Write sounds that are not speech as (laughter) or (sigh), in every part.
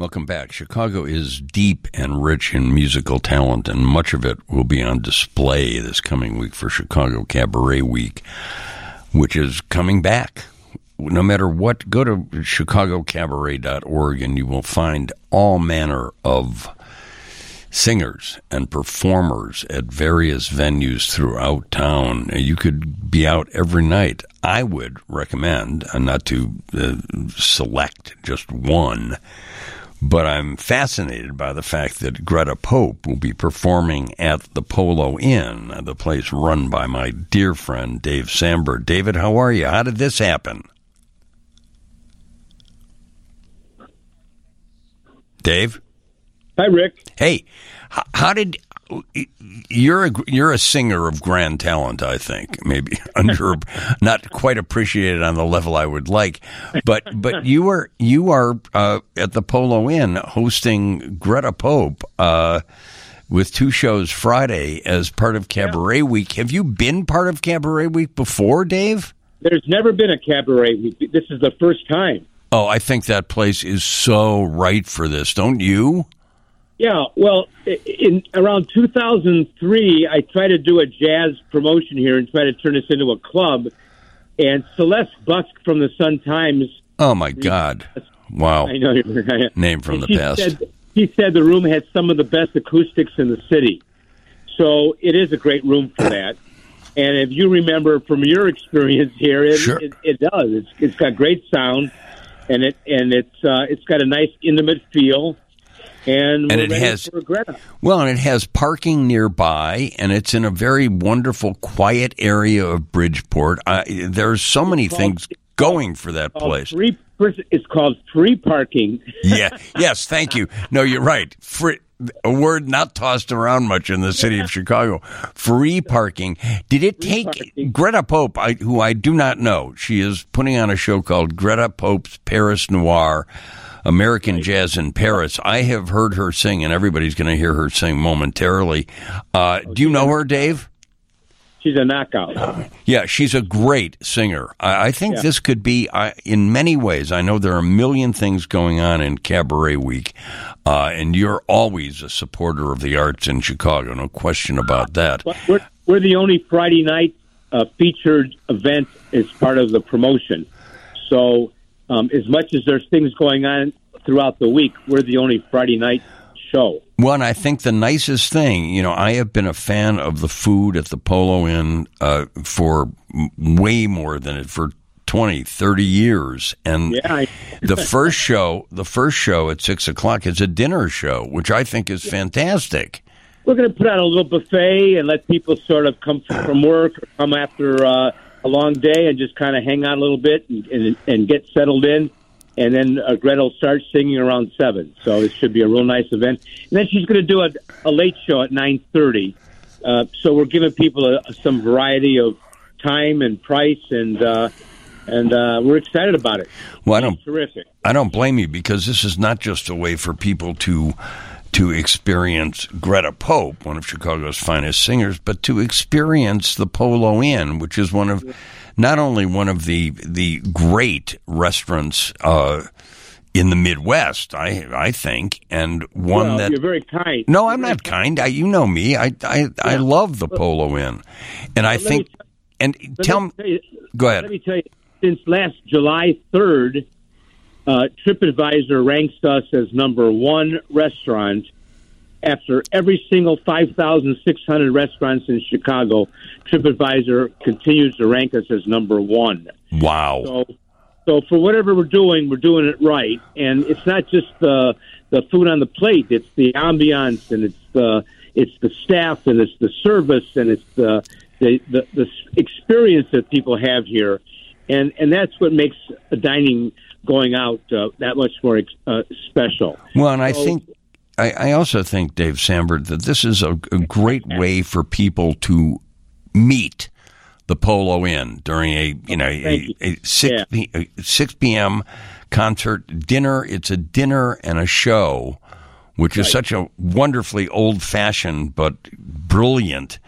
Welcome back. Chicago is deep and rich in musical talent, and much of it will be on display this coming week for Chicago Cabaret Week, which is coming back. No matter what, go to chicagocabaret.org and you will find all manner of singers and performers at various venues throughout town. You could be out every night. I would recommend, uh, not to uh, select just one, but I'm fascinated by the fact that Greta Pope will be performing at the Polo Inn, the place run by my dear friend Dave Sambert. David, how are you? How did this happen? Dave? Hi, Rick. Hey, how did you're a you're a singer of grand talent, I think. Maybe (laughs) under not quite appreciated on the level I would like, but but (laughs) you are you are uh, at the Polo Inn hosting Greta Pope. Uh, with two shows Friday as part of Cabaret yeah. Week. Have you been part of Cabaret Week before, Dave? There's never been a Cabaret Week. This is the first time. Oh, I think that place is so right for this, don't you? Yeah, well, in around 2003, I tried to do a jazz promotion here and try to turn this into a club. And Celeste Busk from the Sun Times. Oh my God! Wow, I know your name from the past. Said, he said the room had some of the best acoustics in the city, so it is a great room for (coughs) that. And if you remember from your experience here, it, sure. it, it does. It's, it's got great sound, and it and it's uh, it's got a nice intimate feel and, and it has well, and it has parking nearby, and it's in a very wonderful, quiet area of Bridgeport. I, there's so many things going for that place. Free, it's called free parking. (laughs) yeah. Yes. Thank you. No, you're right. Free a word not tossed around much in the city of (laughs) Chicago. Free parking. Did it take Greta Pope, I, who I do not know? She is putting on a show called Greta Pope's Paris Noir. American right. Jazz in Paris. I have heard her sing, and everybody's going to hear her sing momentarily. Uh, do you know her, Dave? She's a knockout. Yeah, she's a great singer. I, I think yeah. this could be, uh, in many ways, I know there are a million things going on in Cabaret Week, uh, and you're always a supporter of the arts in Chicago, no question about that. We're, we're the only Friday night uh, featured event as part of the promotion. So um, as much as there's things going on throughout the week, we're the only Friday night show. One, I think the nicest thing, you know, I have been a fan of the food at the Polo Inn uh, for way more than it for 20, 30 years. And yeah, I- (laughs) the first show, the first show at six o'clock is a dinner show, which I think is fantastic. We're going to put out a little buffet and let people sort of come from work or come after uh, a long day and just kind of hang out a little bit and, and, and get settled in. And then uh, Greta will start singing around seven, so it should be a real nice event. And then she's going to do a, a late show at nine thirty. Uh, so we're giving people a, some variety of time and price, and uh, and uh, we're excited about it. Well, I don't terrific. I don't blame you because this is not just a way for people to to experience Greta Pope, one of Chicago's finest singers, but to experience the Polo Inn, which is one of not only one of the the great restaurants uh, in the Midwest, I I think, and one well, that you're very kind. No, I'm not kind. I, you know me. I I, yeah. I love the Polo Inn, and I think. And tell me, you, go ahead. Let me tell you, since last July third uh, TripAdvisor ranks us as number one restaurant after every single 5,600 restaurants in Chicago. TripAdvisor continues to rank us as number one. Wow. So, so for whatever we're doing, we're doing it right. And it's not just the, the food on the plate, it's the ambiance and it's the, it's the staff and it's the service and it's the, the, the, the experience that people have here. And, and that's what makes a dining going out uh, that much more uh, special. Well, and I think. I, I also think, Dave Sambert, that this is a, a great way for people to meet the Polo Inn during a you know a, a, six yeah. a six p.m. concert dinner. It's a dinner and a show, which right. is such a wonderfully old fashioned but brilliant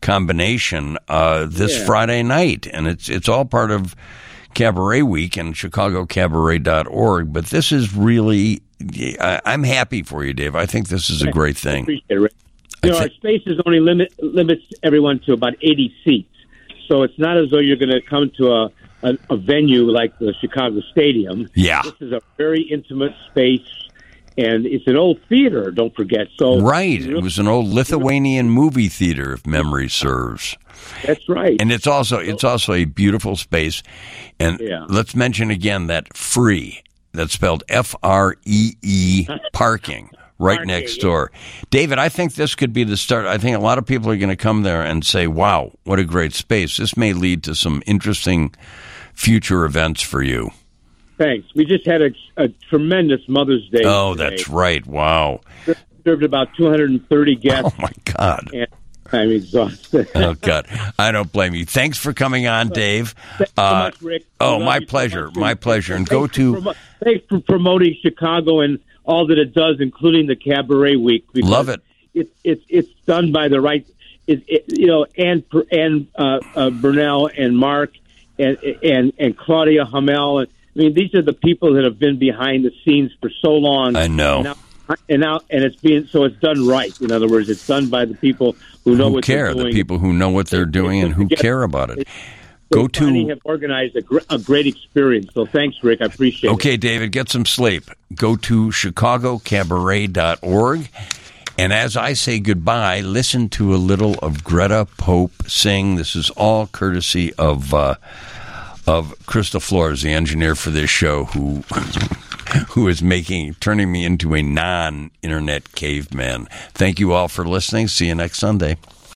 combination uh, this yeah. Friday night, and it's it's all part of Cabaret Week and ChicagoCabaret.org. But this is really, I, I'm happy for you, Dave. I think this is a great thing. It, Rick. You know, our think- space is only limit limits everyone to about 80 seats. So it's not as though you're going to come to a, a, a venue like the Chicago Stadium. Yeah. This is a very intimate space, and it's an old theater, don't forget. So Right. It was an old Lithuanian movie theater, if memory serves. That's right. And it's also it's also a beautiful space. And Yeah. let's mention again that free. That's spelled F R E E (laughs) parking. Right Parking, next yeah. door. David, I think this could be the start. I think a lot of people are going to come there and say, wow, what a great space. This may lead to some interesting future events for you. Thanks. We just had a, a tremendous Mother's Day. Oh, today. that's right. Wow. served about 230 guests, Oh, my God. and I'm exhausted. Oh, God. I don't blame you. Thanks for coming on, Dave. Thanks so Uh, much, Rick. oh, my so pleasure. much. My pleasure. And Thanks go to. promo- thanks for promoting Chicago and all that it does, including the Cabaret Week. because Love it. It's it's it's done by the right. It, it, you know, and and uh, uh, Burnell and Mark and and and Claudia Hommel. And, I mean, these are the people that have been behind the scenes for so long. I know. And now, and now, and it's being so it's done right. In other words, it's done by the people who know who what care, they're the people who know what they're doing and who care about it. Go to have organized a, gr- a great experience. So thanks, Rick. I appreciate it. okay, David, get some sleep. Go to chicagocabaret.org. And as I say goodbye, listen to a little of Greta Pope sing. This is all courtesy of uh, of Krista Flores, the engineer for this show, who (laughs) who is making turning me into a non-internet caveman. Thank you all for listening. See you next Sunday.